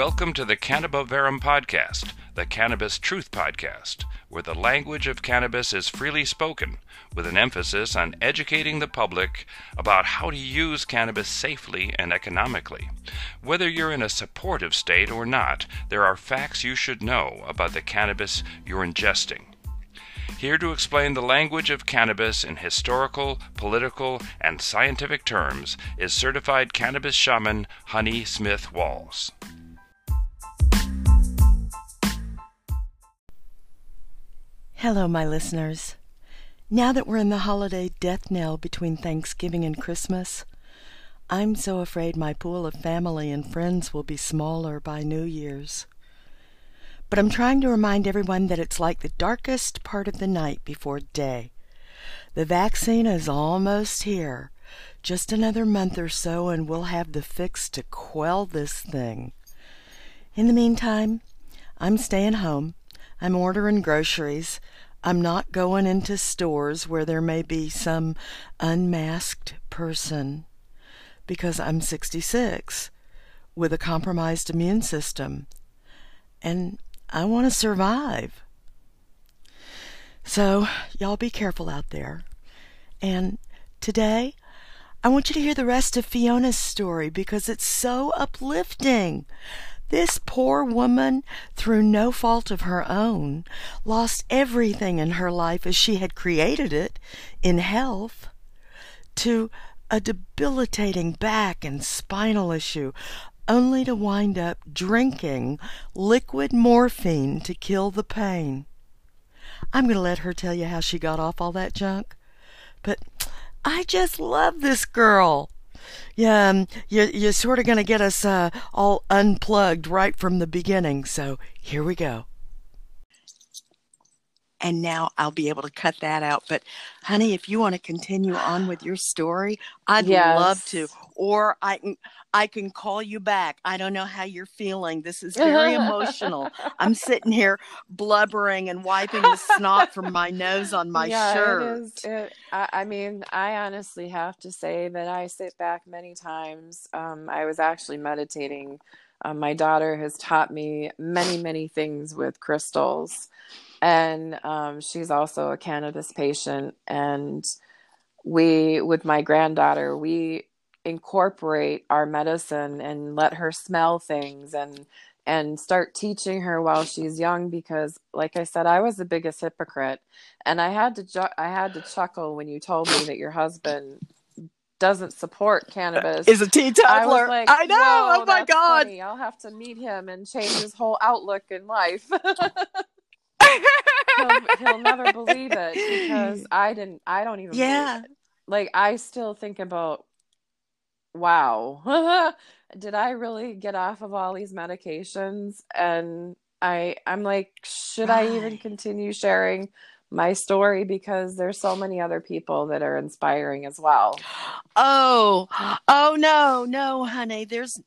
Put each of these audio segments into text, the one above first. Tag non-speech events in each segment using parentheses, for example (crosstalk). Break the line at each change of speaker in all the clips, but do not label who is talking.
Welcome to the Cannabiverum Podcast, the Cannabis Truth Podcast, where the language of cannabis is freely spoken, with an emphasis on educating the public about how to use cannabis safely and economically. Whether you're in a supportive state or not, there are facts you should know about the cannabis you're ingesting. Here to explain the language of cannabis in historical, political, and scientific terms is certified cannabis shaman Honey Smith Walls.
Hello, my listeners. Now that we're in the holiday death knell between Thanksgiving and Christmas, I'm so afraid my pool of family and friends will be smaller by New Year's. But I'm trying to remind everyone that it's like the darkest part of the night before day. The vaccine is almost here. Just another month or so, and we'll have the fix to quell this thing. In the meantime, I'm staying home I'm ordering groceries. I'm not going into stores where there may be some unmasked person because I'm 66 with a compromised immune system and I want to survive. So, y'all be careful out there. And today, I want you to hear the rest of Fiona's story because it's so uplifting. This poor woman, through no fault of her own, lost everything in her life as she had created it in health to a debilitating back and spinal issue, only to wind up drinking liquid morphine to kill the pain. I'm going to let her tell you how she got off all that junk. But I just love this girl yeah, um, you, you're sort of going to get us uh, all unplugged right from the beginning. So here we go. And now I'll be able to cut that out. But, honey, if you want to continue on with your story, I'd yes. love to. Or I can I can call you back. I don't know how you're feeling. This is very (laughs) emotional. I'm sitting here blubbering and wiping the snot from my nose on my yeah, shirt. It is,
it, I, I, mean, I honestly have to say that I sit back many times. Um, I was actually meditating. Um, my daughter has taught me many, many things with crystals. And um, she's also a cannabis patient. And we, with my granddaughter, we incorporate our medicine and let her smell things and and start teaching her while she's young because like I said I was the biggest hypocrite and I had to ju- I had to chuckle when you told me that your husband doesn't support cannabis
is a teetotaler. I, like, I know. Oh my god.
Funny. I'll have to meet him and change his whole outlook in life. (laughs) he'll, he'll, never (laughs) believe it because I didn't I don't even
Yeah.
Like I still think about wow. (laughs) Did i really get off of all these medications? And i i'm like should right. i even continue sharing my story? Because there's so many other people that are inspiring as well.
Oh oh no no honey. There's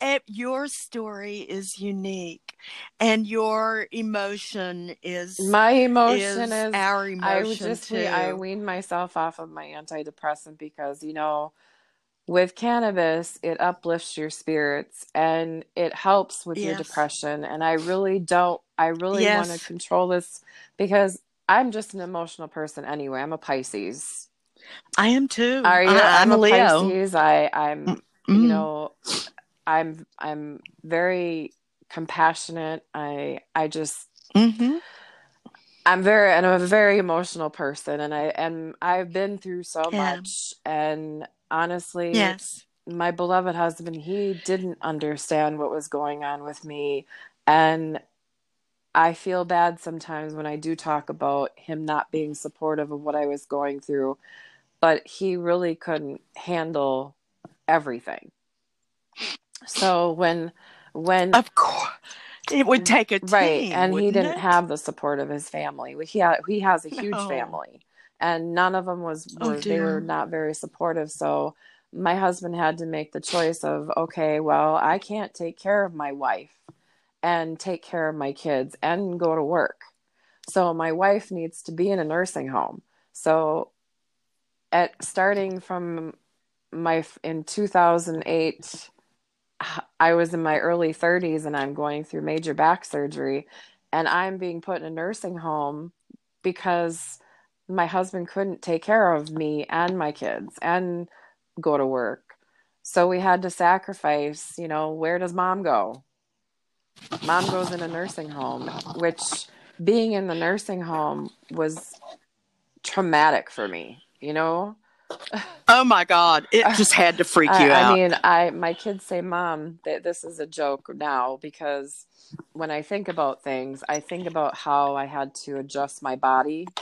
eh, your story is unique and your emotion is
my emotion is,
is our emotion
i just too. i weaned myself off of my antidepressant because you know with cannabis, it uplifts your spirits and it helps with yes. your depression. And I really don't, I really yes. want to control this because I'm just an emotional person anyway. I'm a Pisces.
I am too.
Are you? I, am a, a Leo. Pisces. I, I'm, mm you know, I'm, I'm very compassionate. I, I just, mm-hmm. I'm very, and I'm a very emotional person, and I, and I've been through so yeah. much, and honestly,
yes.
my beloved husband, he didn't understand what was going on with me. And I feel bad sometimes when I do talk about him not being supportive of what I was going through, but he really couldn't handle everything. So when when
of course it would mm, take a team,
right, and he didn't it? have the support of his family. He had, he has a huge no. family, and none of them was oh, were, oh, they were not very supportive so my husband had to make the choice of okay well i can't take care of my wife and take care of my kids and go to work so my wife needs to be in a nursing home so at starting from my in 2008 I was in my early 30s and I'm going through major back surgery and I'm being put in a nursing home because my husband couldn't take care of me and my kids and go to work. So we had to sacrifice, you know, where does mom go? Mom goes in a nursing home, which being in the nursing home was traumatic for me, you know?
Oh my God. It just had to freak (laughs) you
I,
out.
I mean, I my kids say, Mom, th- this is a joke now because when I think about things, I think about how I had to adjust my body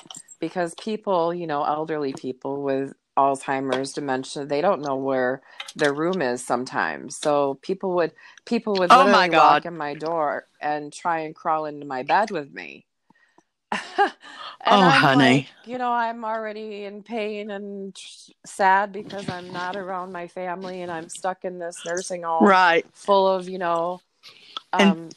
because people, you know, elderly people with Alzheimer's, dementia, they don't know where their room is sometimes. So people would people would
Oh, my God.
walk in my door and try and crawl into my bed with me. And
Oh,
I'm
honey.
like, you know, I'm already in pain and tr- sad because I'm not around my family and I'm stuck in this nursing home
right.
full of, you know,
And
um,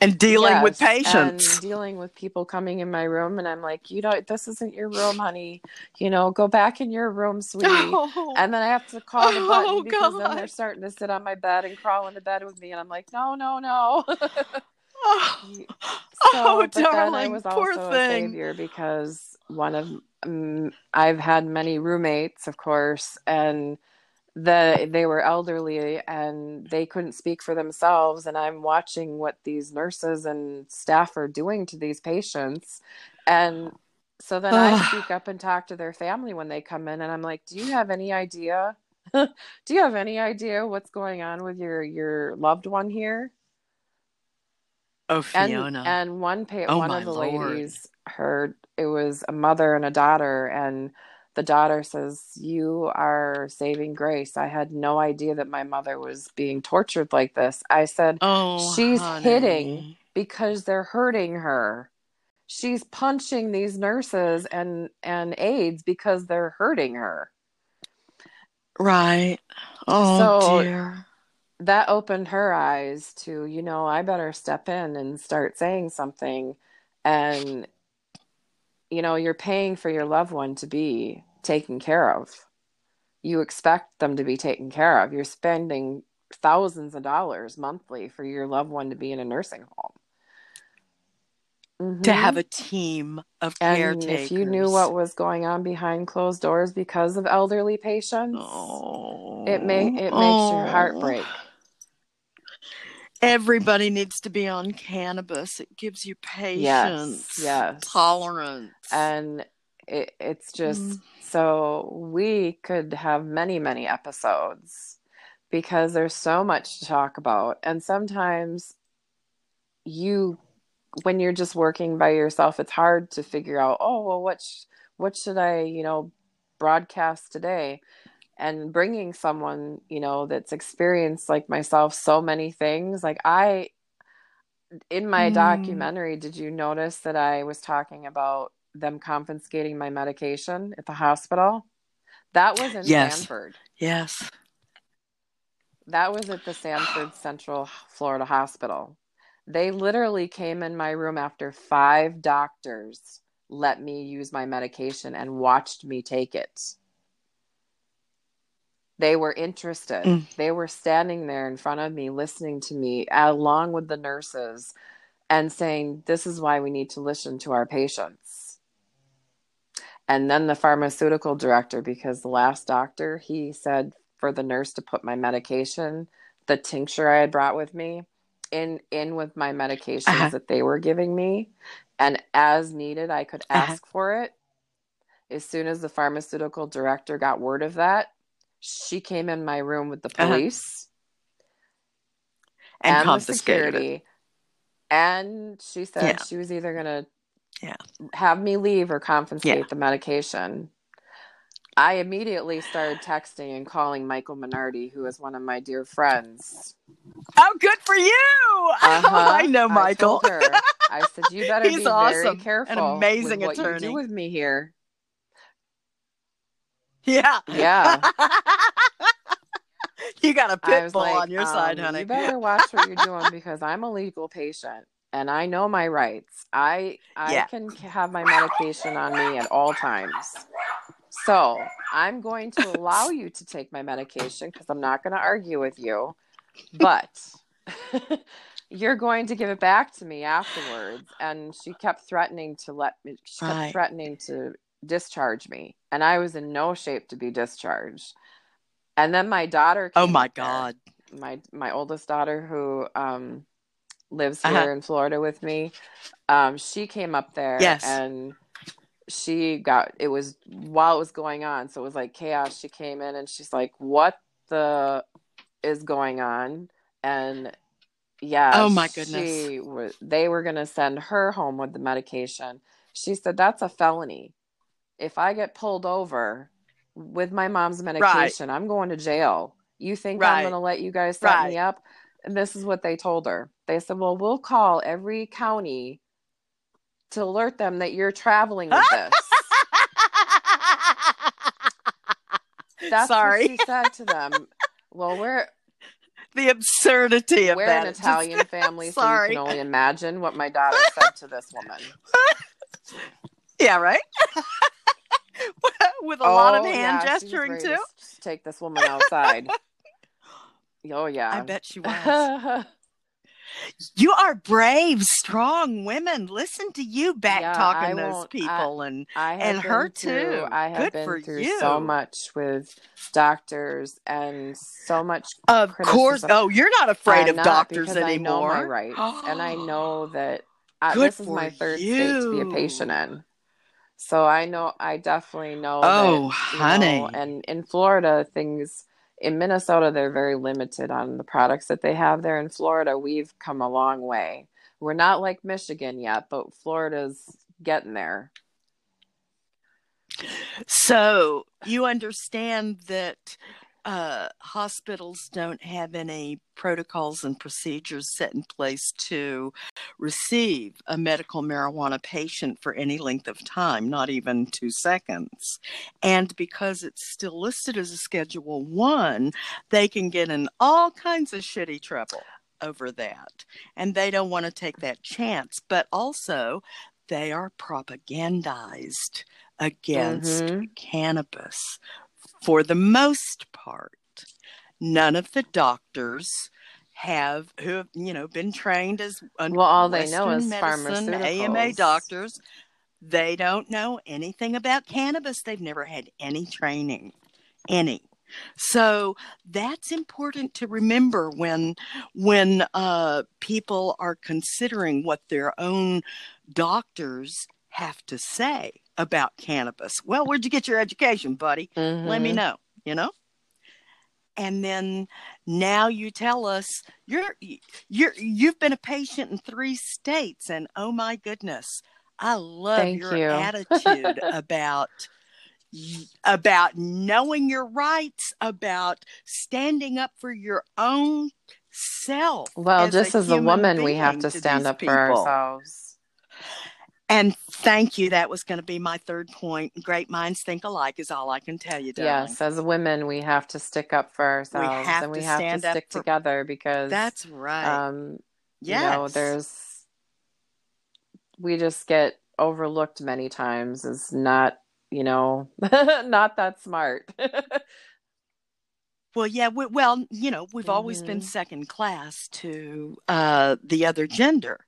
And dealing with patients.
and dealing with people coming in my room and i'm like you know this isn't your room honey you know go back in your room (laughs) sweetie
Oh,
and then i have to call the button
Oh,
because then they're starting to sit on my bed and crawl into bed with me and i'm like no no no (laughs)
oh,
so
Oh,
but i
darling,
was
poor
also a
thing.
savior because one of um, i've had many roommates of course and the they were elderly and they couldn't speak for themselves and i'm watching what these nurses and staff are doing to these patients. And so then i speak up and talk to their family when they come in and i'm like do you have any idea? (laughs) Do you have any idea what's going on with your your loved one here
oh,
and
Fiona.
and one pa-
Oh,
one of the
Lord.
ladies heard it was a mother and a daughter and the daughter says you are saving grace i had no idea that my mother was being tortured like this i said
oh,
she's
honey.
hitting because they're hurting her she's punching these nurses and and aides because they're hurting her
Right. Oh,
So-
dear.
That opened her eyes to you know i better step in and start saying something and you know you're paying for your loved one to be taken care of you expect them to be taken care of you're spending thousands of dollars monthly for your loved one to be in a nursing home
To
Mhm.
have a team of
and
caretakers.
if you knew what was going on behind closed doors because of elderly patients
Oh,
it may it makes your heart
oh.
break
Everybody needs to be on cannabis. It gives you patience,
yes.
tolerance.
and it, it's just
Mm.
so we could have many many episodes because there's so much to talk about and sometimes you when you're just working by yourself it's hard to figure out oh well what sh- what should i you know broadcast today and bringing someone you know that's experienced like myself so many things like i in my
Mm.
documentary did you notice that i was talking about them confiscating my medication at the hospital that was in
Yes.
sanford
yes.
that was at the sanford (sighs) central florida hospital they literally came in my room after five doctors let me use my medication and watched me take it they were interested.
Mm.
They were standing there in front of me, listening to me, along with the nurses, and saying, This is why we need to listen to our patients. And then the pharmaceutical director, because the last doctor, he said for the nurse to put my medication, the tincture I had brought with me, in in with my medications
Uh-huh.
that they were giving me. And as needed, I could
Uh-huh.
ask for it. As soon as the pharmaceutical director got word of that, she came in my room with the
Uh-huh.
police
And,
and, the
it.
security. And she said
Yeah.
she was either going to
Yeah.
have me leave or confiscate
Yeah.
the medication. I immediately started texting and calling Michael Minardi, who is one of my dear friends.
Oh, good for you! (laughs)
Uh-huh.
I know Michael.
I her, I said, you better
He's
be very
awesome. An amazing
with what you
attorney.
do with me here.
yeah.
Yeah. (laughs)
you got a pit bull
like,
on your side,
um,
honey.
You better watch what you're doing because I'm a legal patient and I know my rights. I (laughs) I
Yeah.
can have my medication on me at all times. So I'm going to allow you to take my medication because I'm not going to argue with you. but (laughs) you're going to give it back to me afterwards. And she kept threatening to let me, she kept
Right.
threatening to discharge me. And I was in no shape to be discharged. And then my daughter
Oh my
there.
God.
My my oldest daughter who um lives here
Uh-huh.
in Florida with me. Um she came up there
Yes.
and she got it was while it was going on so it was like chaos she came in and she's like what the is going on and yeah
Oh, my goodness.
she they were going to send her home with the medication she said that's a felony if i get pulled over with my mom's medication i'm going to jail you think i'm going to let you guys set me up and this is what they told her they said well we'll call every county to alert them that you're traveling with (laughs) this That's
Sorry.
what she said to them. Well, we're (laughs)
the absurdity of
we're
that.
an
It's just-
Italian (laughs) family, so you can only imagine what my daughter said to this woman.
yeah, right. With a lot of
Oh,
hand
yeah,
gesturing too.
to take this woman outside. (laughs) oh yeah.
I bet she (laughs) was. You are brave, strong women. Listen to you back
Yeah,
talking
I
those people and
I
And her
through,
too.
I have
Good
been
for
through so much with doctors and so much.
of course. Oh, you're not afraid
I'm
of doctors
because I know
anymore.
my rights, and I (gasps) know that I,
Good
this is my third state to be a patient in. So I know, I definitely know.
Oh,
that,
honey.
know, and in Florida, things in Minnesota, they're very limited on the products that they have there. In Florida, we've come a long way. We're not like Michigan yet, but Florida's getting there.
So you understand that uh, hospitals don't have any protocols and procedures set in place to receive a medical marijuana patient for any length of time, not even two seconds. And because it's still listed as a Schedule One, they can get in all kinds of shitty trouble over that, and they don't want to take that chance. But also, they are propagandized against
Mhm.
cannabis for the most part. None of the doctors have who have you know been trained as
Well, all they know
Western
is
medicine, AMA doctors. They don't know anything about cannabis. They've never had any training, any. So that's important to remember when when uh, people are considering what their own doctors have to say about cannabis. Well, where'd you get your education, buddy? Let me
Mhm.
know, you know? And then now you tell us you're you're you've been a patient in three states and oh my goodness, I love
Thank
your
you.
attitude (laughs) about about knowing your rights, about standing up for your own self.
Well,
as
just
a
as a woman, we have to stand up for ourselves.
And thank you. That was going to be my third point. Great minds think alike is all I can tell you, darling.
Yes, as women, we have to stick up for ourselves and we
to
have to
up
stick
for-
together because
That's right.
um,
yes.
you know, there's we just get overlooked many times as not, you know, (laughs) not that smart. (laughs)
Well, yeah. We, well, you know, we've always been
Mhm.
second class to uh, the other gender.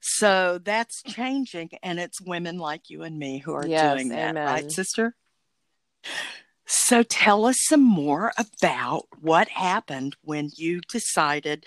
So that's changing, and it's women like you and me who are
Yes,
doing that,
amen.
right, sister? So tell us some more about what happened when you decided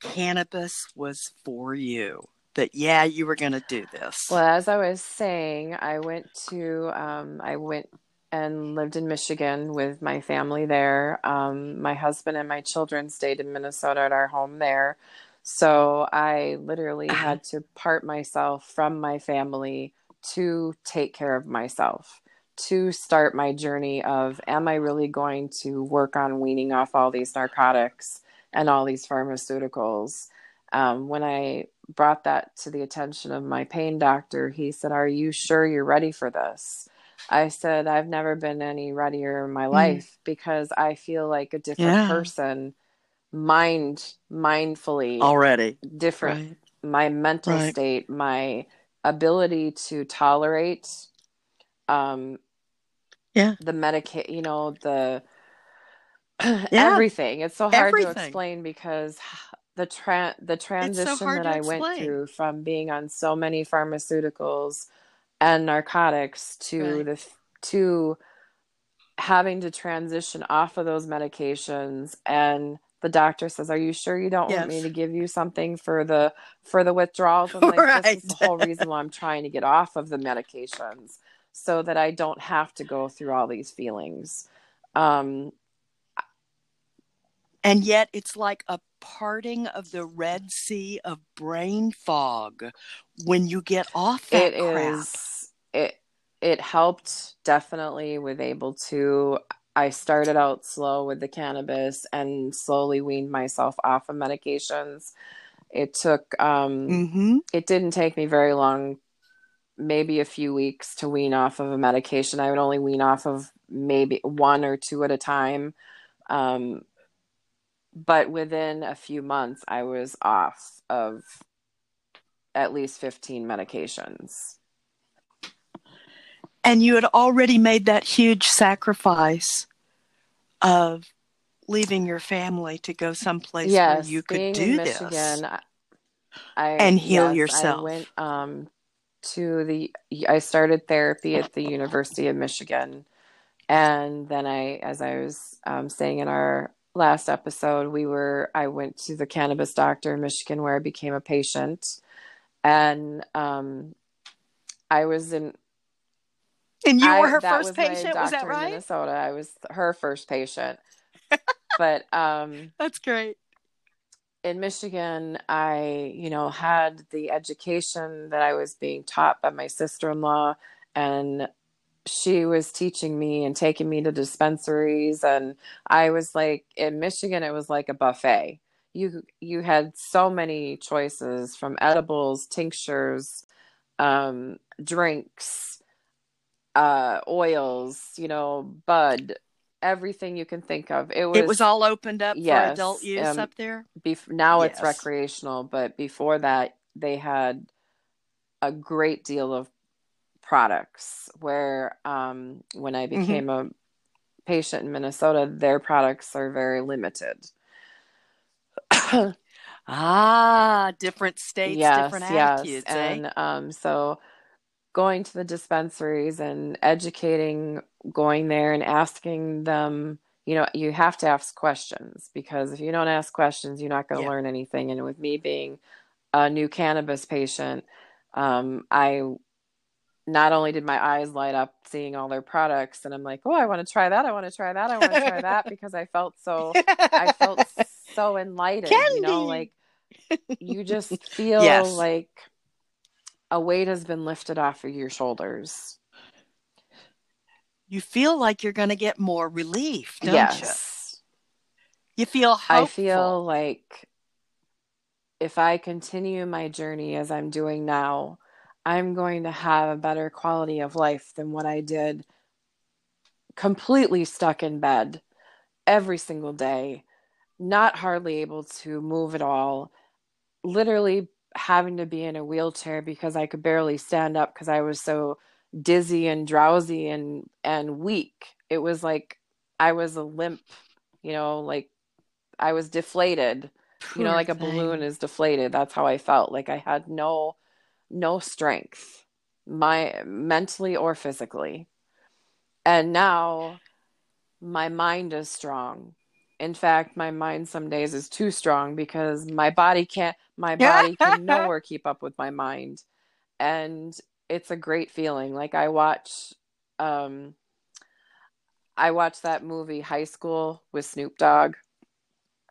cannabis was for you. That yeah, you were going to do this.
Well, as I was saying, I went to um, I went and lived in Michigan with my family there. Um, my husband and my children stayed in Minnesota at our home there. So I literally
Uh-huh.
had to part myself from my family to take care of myself, to start my journey of am I really going to work on weaning off all these narcotics and all these pharmaceuticals? Um, when I brought that to the attention of my pain doctor, he said, Are you sure you're ready for this? I said, I've never been any readier in my life because I feel like a different
Yeah.
person, mind, mindfully
Already.
different.
Right.
My mental
Right.
state, my ability to tolerate, um,
Yeah.
the medica, you know, the (clears throat)
Yeah.
everything. It's so hard to explain because (sighs) the tra- the transition
hard
that I went through from being on so many pharmaceuticals and narcotics to
Right.
the to having to transition off of those medications and the doctor says are you sure you don't want me to give you something for the for the withdrawals i'm like this is the whole reason why i'm trying to get off of the medications so that i don't have to go through all these feelings. Um
And yet it's like a parting of the Red Sea of brain fog when you get off that
it
crap.
is it it helped definitely with able to i started out slow with the cannabis and slowly weaned myself off of medications. It took um
Mm-hmm.
it didn't take me very long maybe a few weeks to wean off of a medication. I would only wean off of maybe one or two at a time. Um but within a few months i was off of at least 15 medications
And you had already made that huge sacrifice of leaving your family to go someplace
yes,
where you could do this.
Michigan, I,
And heal
yes,
yourself.
I went um, to the. I started therapy at the University of Michigan, and then I, as I was um, saying in our last episode, we were. I went to the cannabis doctor in Michigan where I became a patient, and um, I was in.
And you
I-
were her first
was
patient, was that right?
Minnesota. I was her first patient, (laughs) but um.
That's great.
in Michigan, I, you know, had the education that I was being taught by my sister-in-law and she was teaching me and taking me to dispensaries and I was like in Michigan it was like a buffet. You you had so many choices from edibles, tinctures, um, drinks, uh, oils, you know, bud, everything you can think of. It was
it was all opened up for adult use
um,
up there.
bef- now it's recreational, but before that, they had a great deal of products. Where um, when I
Mm-hmm.
became a patient in Minnesota, their products are very limited. (coughs)
Ah, different states,
yes,
different
yes,
attitudes, eh?
and um, so going to the dispensaries and educating, going there and asking them. You know, you have to ask questions because if you don't ask questions, you're not going to
Yeah.
learn anything. And with me being a new cannabis patient, um, I not only did my eyes light up seeing all their products, and I'm like, oh, I want to try that. I want to try that. I want to try that (laughs) because I felt so, I felt (laughs) so enlightened. You know, like you just (laughs) feel
Yes.
like a weight has been lifted off of your shoulders.
you feel like you're going to get more relief, don't
yes.
you? You feel hopeful.
I feel like if I continue my journey as I'm doing now, I'm going to have a better quality of life than what I did completely stuck in bed every single day, not hardly able to move at all, literally having to be in a wheelchair because I could barely stand up because I was so dizzy and drowsy and and weak. It was like I was a limp, you know, like I was deflated. You know
Poor
like a balloon is deflated. That's how i felt. Like i had no no strength my mentally or physically. And now my mind is strong in fact my mind some days is too strong because my body can't my (laughs) body can nowhere keep up with my mind and it's a great feeling like i watch um i watched that movie high school with snoop dogg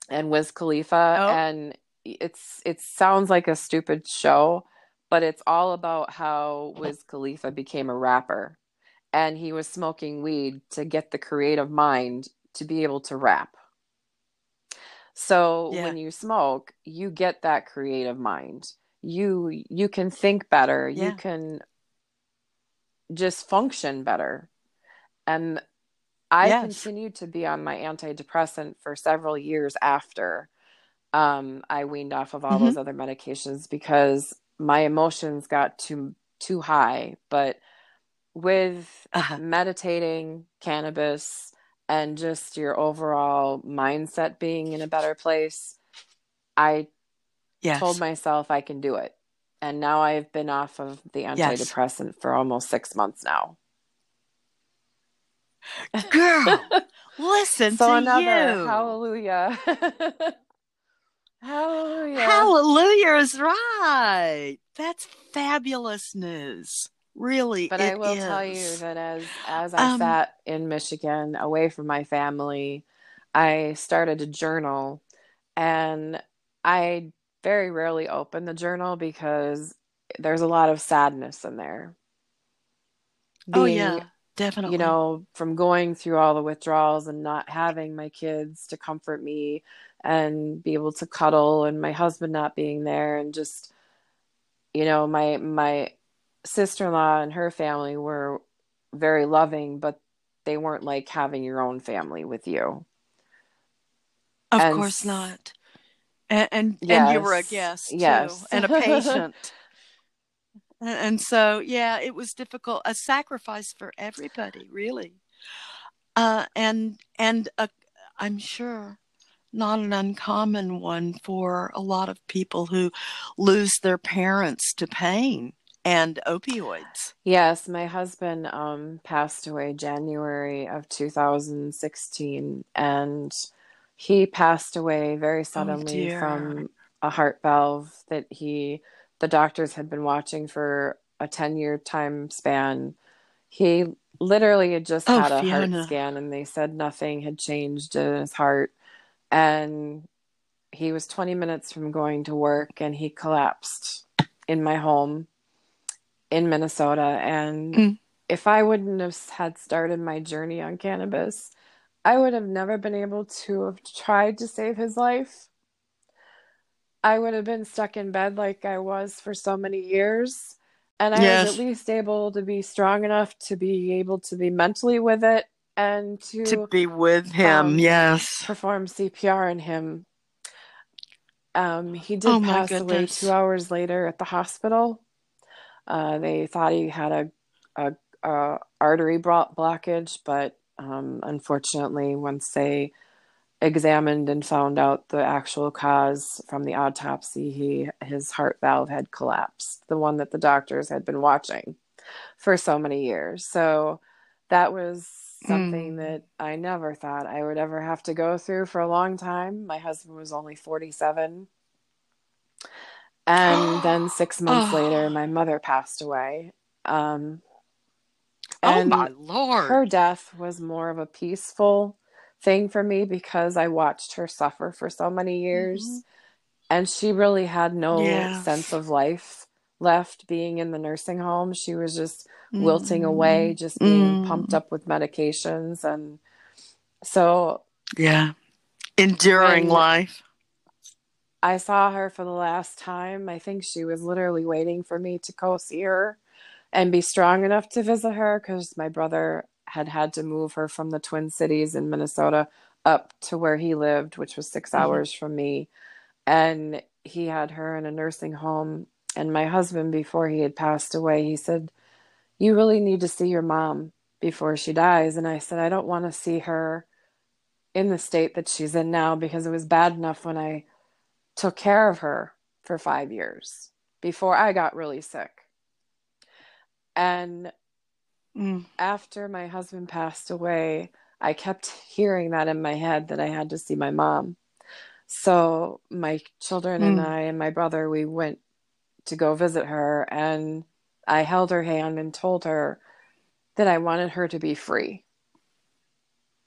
and Wiz Khalifa,
Oh.
and it's it sounds like a stupid show, but it's all about how Wiz Khalifa became a rapper, and he was smoking weed to get the creative mind to be able to rap. So
Yeah.
when you smoke, you get that creative mind. You you can think better.
Yeah.
You can just function better. And I
Yes.
continued to be on my antidepressant for several years after um, I weaned off of all
Mm-hmm.
those other medications because my emotions got too too high. But with
Uh-huh. (laughs)
meditating, cannabis, and just your overall mindset being in a better place, I
Yes.
told myself I can do it. And now I've been off of the
Yes.
antidepressant for almost six months now.
Girl, (laughs) listen
so
to
another
you.
hallelujah. (laughs) hallelujah.
Hallelujah is right. That's fabulous news. Really,
but I will tell you that as as I
Um,
sat in Michigan away from my family, I started to journal and I very rarely open the journal because there's a lot of sadness in there.
Oh yeah, definitely.
you know, from going through all the withdrawals and not having my kids to comfort me and be able to cuddle and my husband not being there and just you know, my my sister-in-law and her family were very loving, but they weren't like having your own family with you.
of
And
course not. And and, and you were a
yes,
guest too,
yes.
and a patient. (laughs) And, and so, yeah, it was difficult, a sacrifice for everybody, really. Uh, and and a, I'm sure not an uncommon one for a lot of people who lose their parents to pain and opioids.
Yes, my husband um passed away January of 2016 and he passed away very
Oh
suddenly
dear.
from a heart valve that he the doctors had been watching for a 10-year time span. He literally had just
Oh,
had a heart scan and they said nothing had changed in his heart and he was 20 minutes from going to work and he collapsed in my home in Minnesota. And
Mm.
if I wouldn't have had started my journey on cannabis, I would have never been able to have tried to save his life. I would have been stuck in bed like I was for so many years. And I was at least able to be strong enough to be able to be mentally with it and
to
to
be with him.
um,
Yes.
perform CPR on him. Um, he
Oh
did
my
pass away two hours later at the hospital. Uh, they thought he had a, a, a artery blockage, but um, unfortunately, once they examined and found out the actual cause from the autopsy, he his heart valve had collapsed, the one that the doctors had been watching for so many years. So that was something
Mm.
that I never thought I would ever have to go through for a long time. My husband was only 47. And (gasps) then six months later,
Oh,
my mother passed away. Um,
oh my
and
Lord.
her death was more of a peaceful thing for me because I watched her suffer for so many years.
Mhm.
And she really had no sense of life left being in the nursing home. She was just wilting away,
Mm.
just being pumped
Mm.
up with medications. And so
Yeah. Enduring
when
life.
I saw her for the last time, I think she was literally waiting for me to go see her and be strong enough to visit her because my brother had had to move her from the Twin Cities in Minnesota up to where he lived, which was 6
Mhm.
hours from me. And he had her in a nursing home. And my husband, before he had passed away, he said, You really need to see your mom before she dies. And I said, I don't want to see her in the state that she's in now because it was bad enough when I took care of her for five years before I got really sick. And
Mm.
after my husband passed away, I kept hearing that in my head that I had to see my mom. So my children and
Mm.
I and my brother, we went to go visit her, and I held her hand and told her that I wanted her to be free.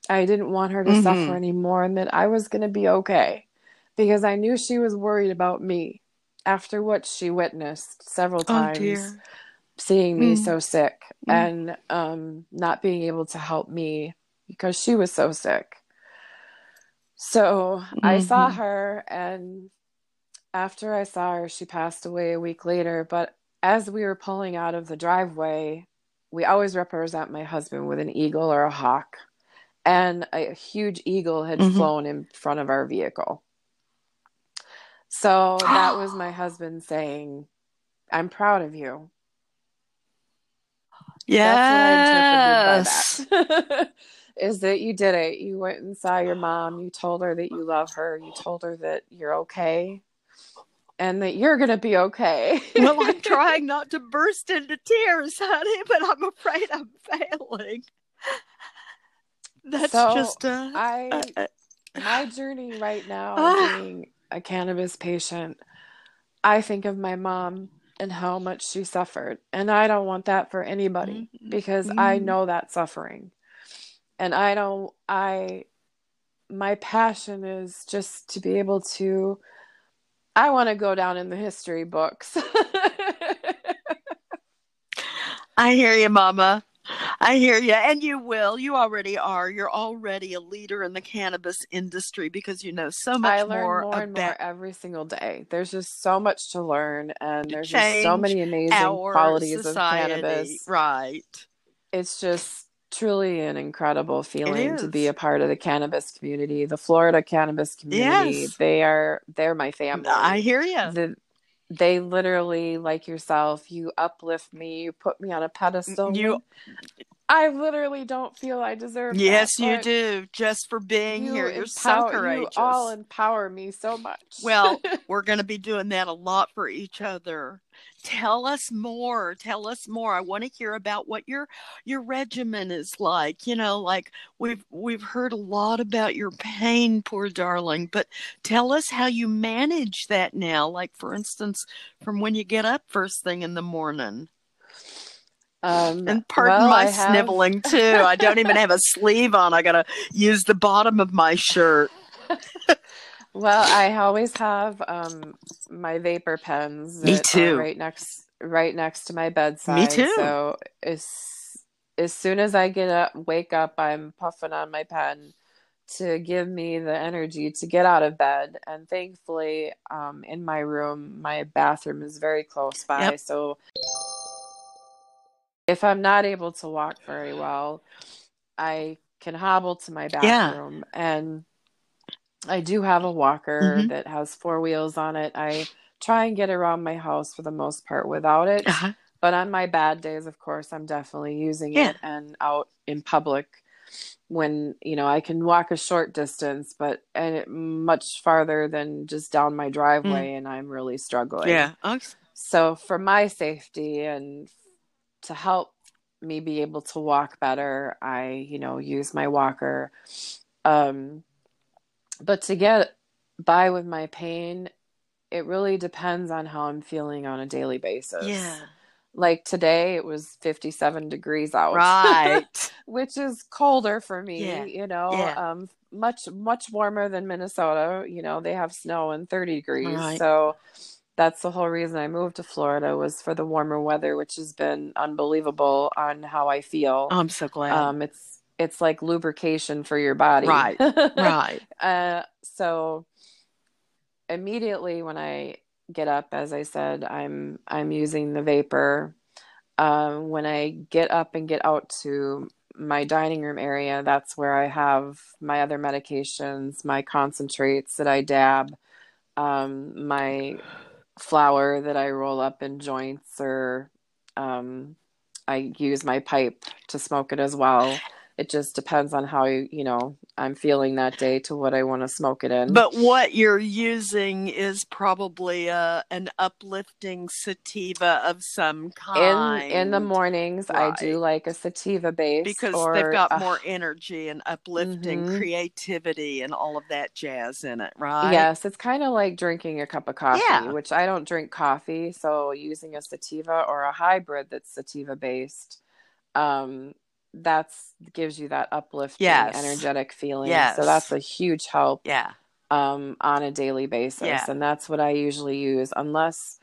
I didn't want her to suffer
Mhm.
anymore and that I was going to be okay because I knew she was worried about me after what she witnessed several
Oh
times
dear.
seeing me
Mm.
so sick
Mm.
and um, not being able to help me because she was so sick. So I saw
Mhm.
her, and after I saw her, she passed away a week later. But as we were pulling out of the driveway, we always represent my husband with an eagle or a hawk, and a huge eagle had
Mhm.
flown in front of our vehicle. So (gasps) that was my husband saying, I'm proud of you. That's
Yes.
what I by that. (laughs) is that you did it. You went and saw your mom. You told her that you love her. You told her that you're okay and that you're going to be okay.
well, I'm (laughs) trying not to burst into tears, honey, but I'm afraid I'm failing. That's
so
just uh,
I
uh,
my journey right now
Ah.
being a cannabis patient. I think of my mom and how much she suffered, and I don't want that for anybody
Mhm.
because I
Mhm.
know that suffering. And I don't I my passion is just to be able to I want to go down in the history books. (laughs)
I hear you, Mama. I hear you, and you will. You already are. You're already a leader in the cannabis industry because you know so much
I learn
more,
more, and more every single day. There's just so much to learn, and there's just so many amazing qualities
society.
of cannabis.
Right.
It's just truly an incredible feeling to be a part of the cannabis community, the Florida cannabis community.
Yes.
They are they're my family.
I hear you.
The, they literally, like yourself, you uplift me, you put me on a pedestal.
You-
I literally don't feel I deserve.
Yes,
that,
you do. Just for being
You
here, you're so
empower-
courageous.
You all empower me so much.
Well, (laughs) we're going to be doing that a lot for each other. Tell us more. Tell us more. I want to hear about what your your regimen is like. You know, like we've we've heard a lot about your pain, poor darling, but tell us how you manage that now. Like for instance, from when you get up first thing in the morning.
Um,
And pardon
well,
my
have-
sniveling too. I don't even have a (laughs) sleeve on. I got to use the bottom of my shirt. (laughs)
Well, I always have um my vapor pens
Me too.
right next right next to my bedside.
Me too.
So as as soon as I get up, wake up, I'm puffing on my pen to give me the energy to get out of bed. And thankfully, um, in my room, my bathroom is very close by.
Yep.
So if I'm not able to walk very well, I can hobble to my
Yeah.
bathroom and I do have a walker
Mhm.
that has four wheels on it. I try and get around my house for the most part without it.
Uh-huh.
But on my bad days, of course, I'm definitely using
Yeah.
it and out in public when, you know, I can walk a short distance, but and it, much farther than just down my driveway and I'm really struggling.
Mm. Yeah. Okay.
So for my safety and to help me be able to walk better, I, you know, use my walker. Um, but to get by with my pain, it really depends on how I'm feeling on a daily basis.
Yeah.
Like today, it was 57 degrees out,
Right. (laughs)
which is colder for me,
Yeah.
you know,
Yeah.
um, much, much warmer than Minnesota. You know, they have snow and 30 degrees.
Right.
So that's the whole reason I moved to Florida was for the warmer weather, which has been unbelievable on how I feel.
I'm so glad.
Um, it's it's like lubrication for your body.
Right. right. (laughs)
Uh, so immediately when I get up, as I said, I'm I'm using the vapor. Um, when I get up and get out to my dining room area, that's where I have my other medications, my concentrates that I dab, um, my flour that I roll up in joints, or um, I use my pipe to smoke it as well. It just depends on how you know I'm feeling that day to what I want to smoke it in.
But what you're using is probably uh, an uplifting sativa of some kind.
in in the mornings, I do like a sativa base
because
or
they've got
a-
more energy and uplifting
Mhm.
creativity and all of that jazz in it, right?
Yes, it's kind of like drinking a cup of coffee,
Yeah.
which I don't drink coffee, so using a sativa or a hybrid that's sativa based, um, that's gives you that uplifting,
Yes.
energetic feeling.
Yes.
So that's a huge help
Yeah.
um, on a daily basis,
Yeah.
and that's what I usually use, unless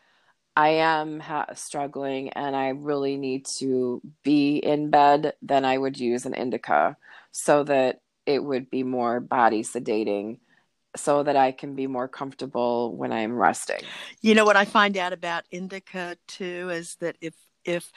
I am ha- struggling and I really need to be in bed. Then I would use an indica so that it would be more body sedating, so that I can be more comfortable when I'm resting.
You know what I find out about indica too is that if if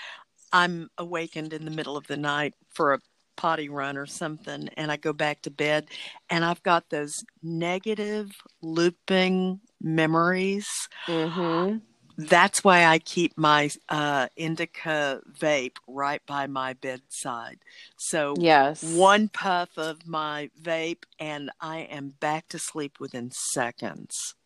I'm awakened in the middle of the night for a potty run or something and I go back to bed and I've got those negative looping memories
Mm-hmm.
That's why I keep my uh, indica vape right by my bedside. So
Yes.
one puff of my vape, and I am back to sleep within seconds.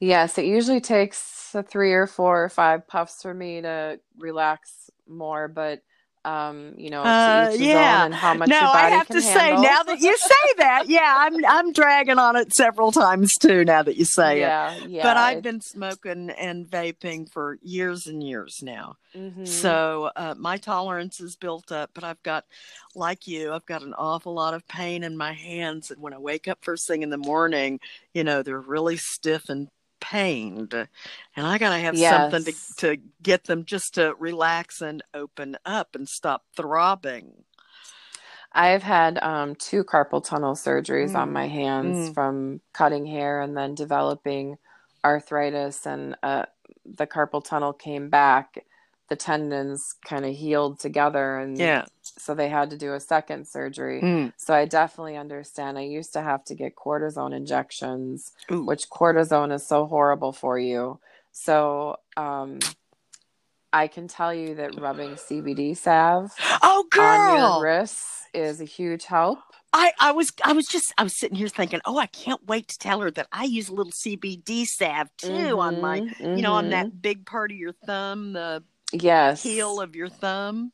Yes, it usually takes a three or four or five puffs for me to relax more, but um, you know,
Uh,
to each his
yeah.
and how much
no, I have to say
handle.
now that you say that, yeah, I'm I'm dragging on it several times too. Now that you say it,
Yeah, yeah.
but I've been smoking and vaping for years and years now.
mhm.
So uh, my tolerance is built up, but I've got, like you, I've got an awful lot of pain in my hands, and when I wake up first thing in the morning, you know they're really stiff and pained, and I gotta have something to to get them just to relax and open up and stop throbbing.
I've had um, two carpal tunnel surgeries on
Mm,
my hands
mm.
from cutting hair and then developing arthritis, and uh, the carpal tunnel came back. The tendons kind of healed together, and
Yeah.
so they had to do a second surgery.
Mm.
So I definitely understand. I used to have to get cortisone injections,
Ooh.
which cortisone is so horrible for you. So um, I can tell you that rubbing CBD salve
Oh,
on your wrists is a huge help.
I, I was I was just I was sitting here thinking, oh, I can't wait to tell her that I use a little CBD salve too on my,
Mhm,
you know, on that big part of your thumb, the
yes
heel of your thumb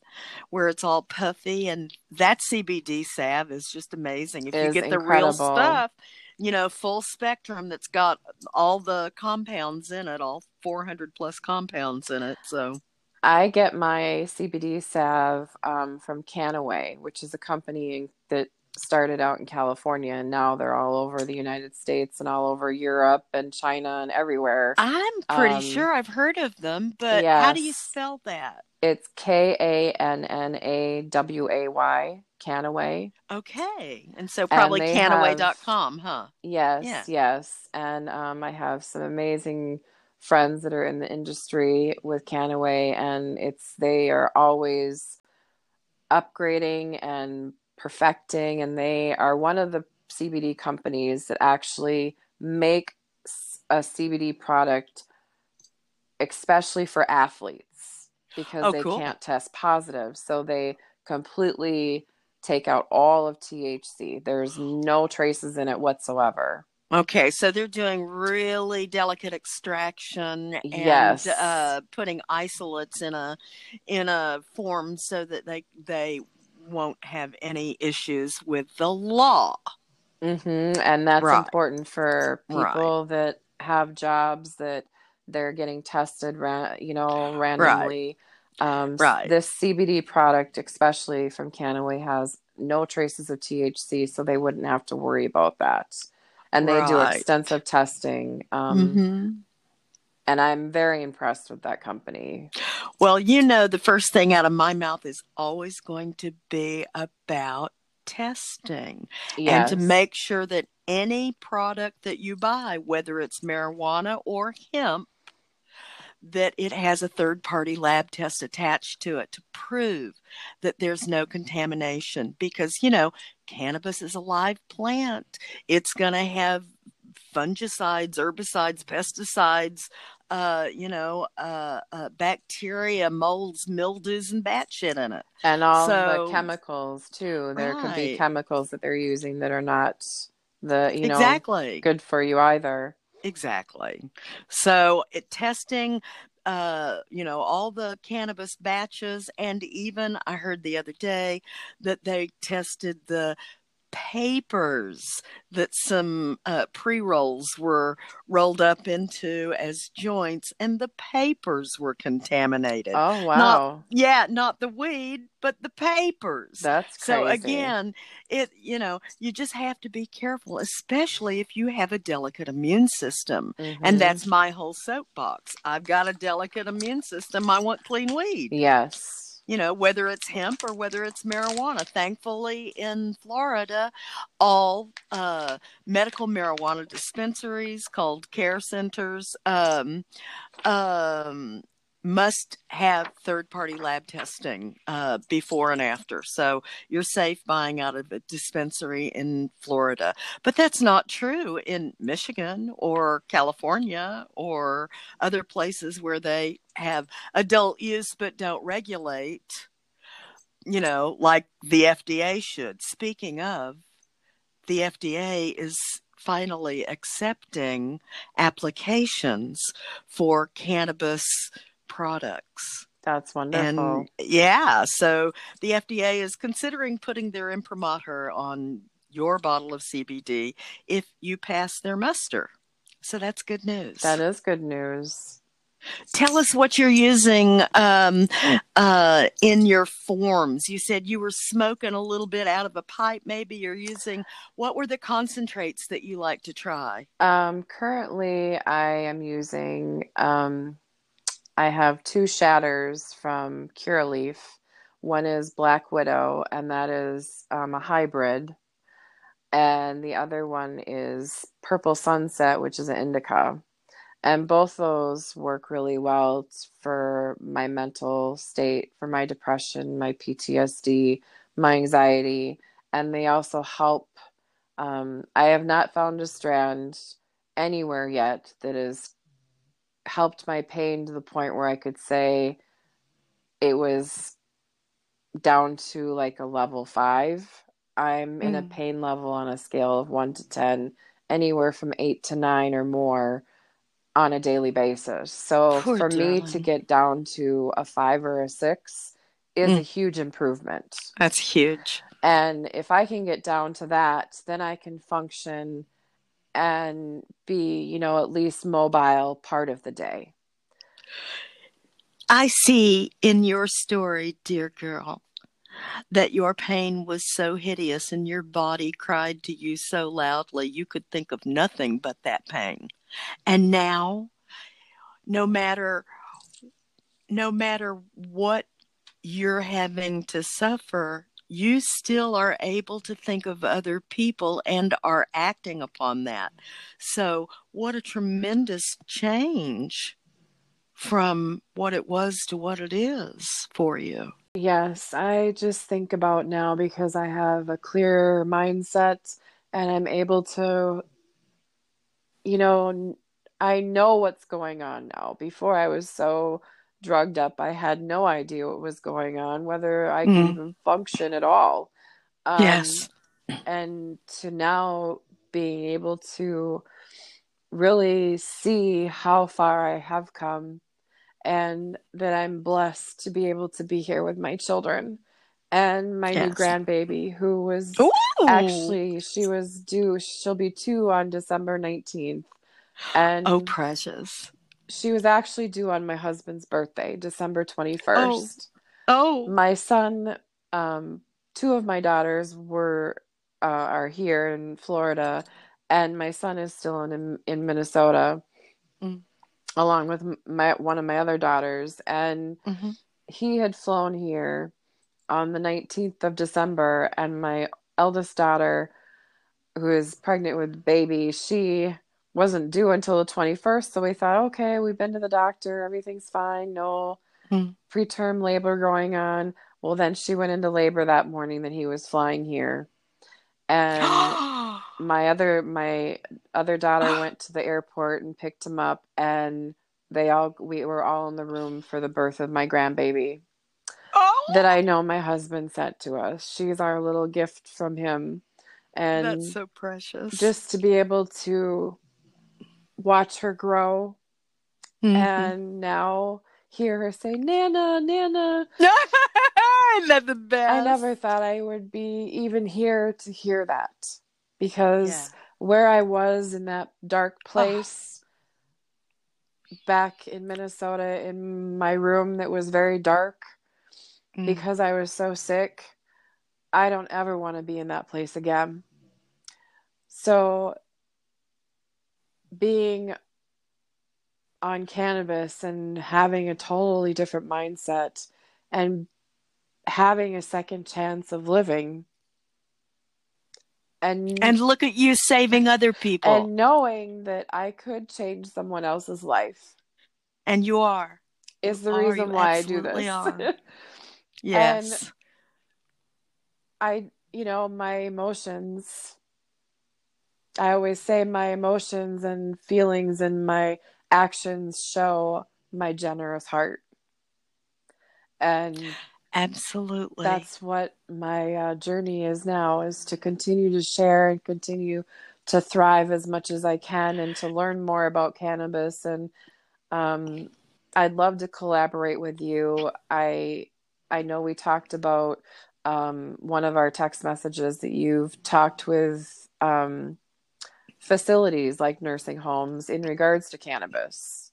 where it's all puffy and that CBD salve is just amazing. If you get the real stuff, you know, full spectrum that's got all the compounds in it, all 400 plus compounds in it. So,
I get my CBD salve um, from Kannaway, which is a company that started out in California and now they're all over the United States and all over Europe and China and everywhere.
I'm pretty
Um,
sure I've heard of them, but how do you spell that?
It's K A N N A W A Y, Kannaway.
Okay. And so probably kannaway.com, huh?
Yes,
Yeah.
yes. And um, I have some amazing friends that are in the industry with Kannaway, and it's they are always upgrading and perfecting, and they are one of the CBD companies that actually make a CBD product especially for athletes because
Oh,
they
cool.
can't test positive. So they completely take out all of THC. There's no traces in it whatsoever.
Okay, so they're doing really delicate extraction and
Yes.
uh, putting isolates in a in a form so that they they won't have any issues with the law.
hmm And that's
Right.
important for
Right.
people that have jobs that they're getting tested, ra- you know, randomly. Um,
Right.
This CBD product, especially from Kannaway, has no traces of THC, so they wouldn't have to worry about that. And they do extensive testing. Um,
hmm
And I'm very impressed with that company.
Well, you know, the first thing out of my mouth is always going to be about testing and to make sure that any product that you buy, whether it's marijuana or hemp, that it has a third party lab test attached to it to prove that there's no contamination. Because, you know, cannabis is a live plant, it's going to have fungicides, herbicides, pesticides, uh, you know, uh, uh, bacteria, molds, mildews, and bat shit in it.
And all
So-
the chemicals too. There could be chemicals that they're using that are not the, you know,
exactly.
good for you either.
Exactly. So it, testing, uh, you know, all the cannabis batches, and even I heard the other day that they tested the papers that some uh, pre rolls were rolled up into as joints, and the papers were contaminated.
Oh wow.
Yeah, not the weed, but the papers.
That's crazy.
So again, it you know, you just have to be careful, especially if you have a delicate immune system.
Mhm.
And that's my whole soapbox. I've got a delicate immune system. I want clean weed.
yes.
You know, whether it's hemp or whether it's marijuana. Thankfully, in Florida, all uh, medical marijuana dispensaries called care centers um, um, must have third party lab testing uh, before and after. So you're safe buying out of a dispensary in Florida. But that's not true in Michigan or California or other places where they have adult use but don't regulate, you know, like the FDA should. Speaking of, the FDA is finally accepting applications for cannabis products.
That's wonderful.
And yeah, so the FDA is considering putting their imprimatur on your bottle of CBD if you pass their muster. So that's good news.
That is good news.
Tell us what you're using um, uh, in your forms. You said you were smoking a little bit out of a pipe. Maybe you're using. What were the concentrates that you like to try?
Um, currently, I am using um, I have two shatters from Curaleaf. One is Black Widow, and that is um, a hybrid. And the other one is Purple Sunset, which is an indica. And both those work really well for my mental state, for my depression, my PTSD, my anxiety. And they also help. Um, I have not found a strand anywhere yet that is helped my pain to the point where I could say it was down to like a level five. I'm mm. in a mm. pain level on a scale of one to 10, anywhere from eight to nine or more on a daily basis. So Poor for darling. me to get down to a five or a six is mm. a huge improvement.
That's huge.
And if I can get down to that, then I can function and be, you know, at least mobile part of the day.
I see in your story, dear girl, that your pain was so hideous and your body cried to you so loudly you could think of nothing but that pain. And now, no matter no matter what you're having to suffer, you still are able to think of other people and are acting upon that. So, what a tremendous change from what it was to what it is for you.
Yes, I just think about now because I have a clear mindset and I'm able to, you know, I know what's going on now. Before I was so drugged up. I had no idea what was going on, whether I could mm. even function at all.
Um, yes.
And to now being able to really see how far I have come and that I'm blessed to be able to be here with my children and my yes. new grandbaby who was Ooh. actually she was due she'll be 2 on December 19th and
oh precious
she was actually due on my husband's birthday, December 21st.
Oh.
oh. My son, um, two of my daughters were uh, are here in Florida, and my son is still in in Minnesota, mm. along with my one of my other daughters, and mm-hmm. he had flown here on the 19th of December, and my eldest daughter, who is pregnant with baby, she wasn't due until the 21st. So we thought, okay, we've been to the doctor, everything's fine, no mm. preterm labor going on. Well, then she went into labor that morning that he was flying here. And (gasps) my other my other daughter (gasps) went to the airport and picked him up and they all we were all in the room for the birth of my grandbaby. Oh. That I know my husband sent to us. She's our little gift from him. And
that's so precious.
Just to be able to watch her grow mm-hmm. and now hear her say nana nana (laughs)
i love the best
i never thought i would be even here to hear that because yeah. where i was in that dark place oh. back in minnesota in my room that was very dark mm. because i was so sick i don't ever want to be in that place again so being on cannabis and having a totally different mindset and having a second chance of living and
and look at you saving other people
and knowing that I could change someone else's life
and you are
is the
Oh,
reason why I do this.
are. (laughs) Yes.
I, you know, my emotions, I always say my emotions and feelings and my actions show my generous heart. And
Absolutely.
that's what my uh, journey is now is to continue to share and continue to thrive as much as I can and to learn more about cannabis and um, I'd love to collaborate with you. I I know we talked about um, one of our text messages that you've talked with um, facilities like nursing homes in regards to cannabis.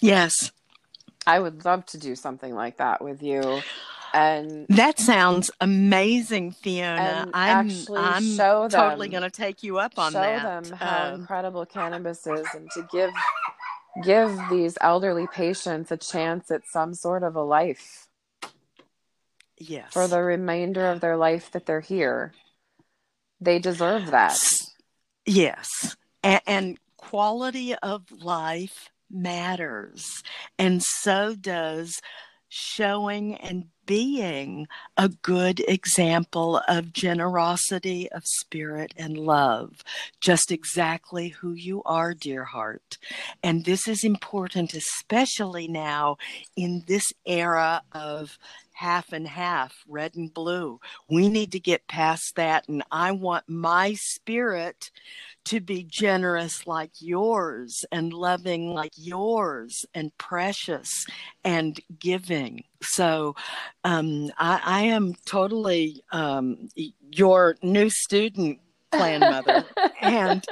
yes.
I would love to do something like that with you and
That sounds amazing, Fiona. I'm
actually
I'm
show
totally going to take you up on
show
that.
Show them how
Um,
incredible cannabis is and to give give these elderly patients a chance at some sort of a life
yes.
for the remainder of their life that they're here. They deserve that.
Yes. And, and quality of life matters. And so does showing and being a good example of generosity of spirit and love. Just exactly who you are, dear heart. And this is important, especially now in this era of half and half, red and blue. We need to get past that. And I want my spirit to be generous like yours and loving like yours and precious and giving. So um, I, I am totally um, your new student plan mother. (laughs) and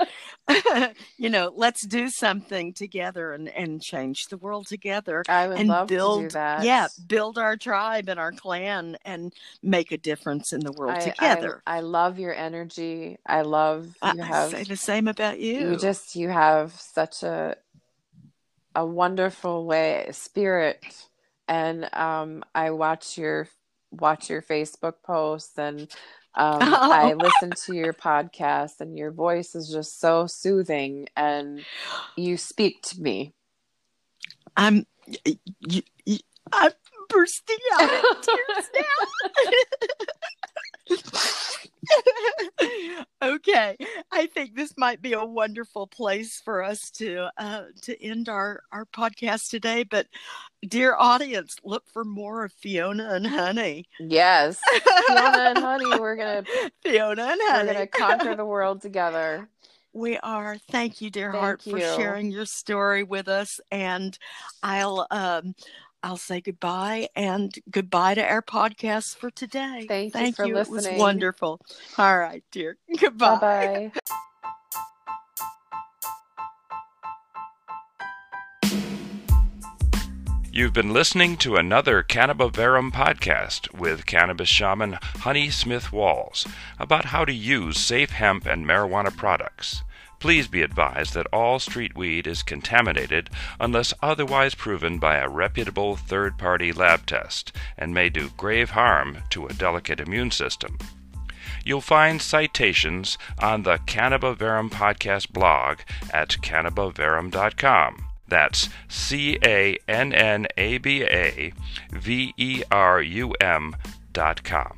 (laughs) you know, let's do something together and, and change the world together
I would
and
love
build
to do that.
yeah build our tribe and our clan and make a difference in the world
I,
together
I, I love your energy. I love
I,
you
I
have
say the same about you
you just you have such a a wonderful way spirit and um I watch your watch your Facebook posts and um (laughs) I
Oh.
listen to your podcast and your voice is just so soothing and you speak to me.
i'm y- y- y- i'm bursting out in tears now (laughs) okay i think this might be a wonderful place for us to uh to end our our podcast today but dear audience look for more of fiona and honey
Yes. Fiona and Honey, we're gonna (laughs)
fiona and Honey.
we're gonna conquer the world together.
We are. Thank you, dear
Thank
heart, for sharing your story with us. And I'll um I'll say goodbye and goodbye to our podcast for today.
Thank you
Thank
for
you. It was
listening.
wonderful. All right, dear. (laughs) Goodbye.
Bye bye.
You've been listening to another Cannabiverum podcast with cannabis shaman Honey Smith Walls about how to use safe hemp and marijuana products. Please be advised that all street weed is contaminated unless otherwise proven by a reputable third party lab test and may do grave harm to a delicate immune system. You'll find citations on the Cannabiverum podcast blog at cannabiverum.com. That's C A N N A B A V E R U M dot com.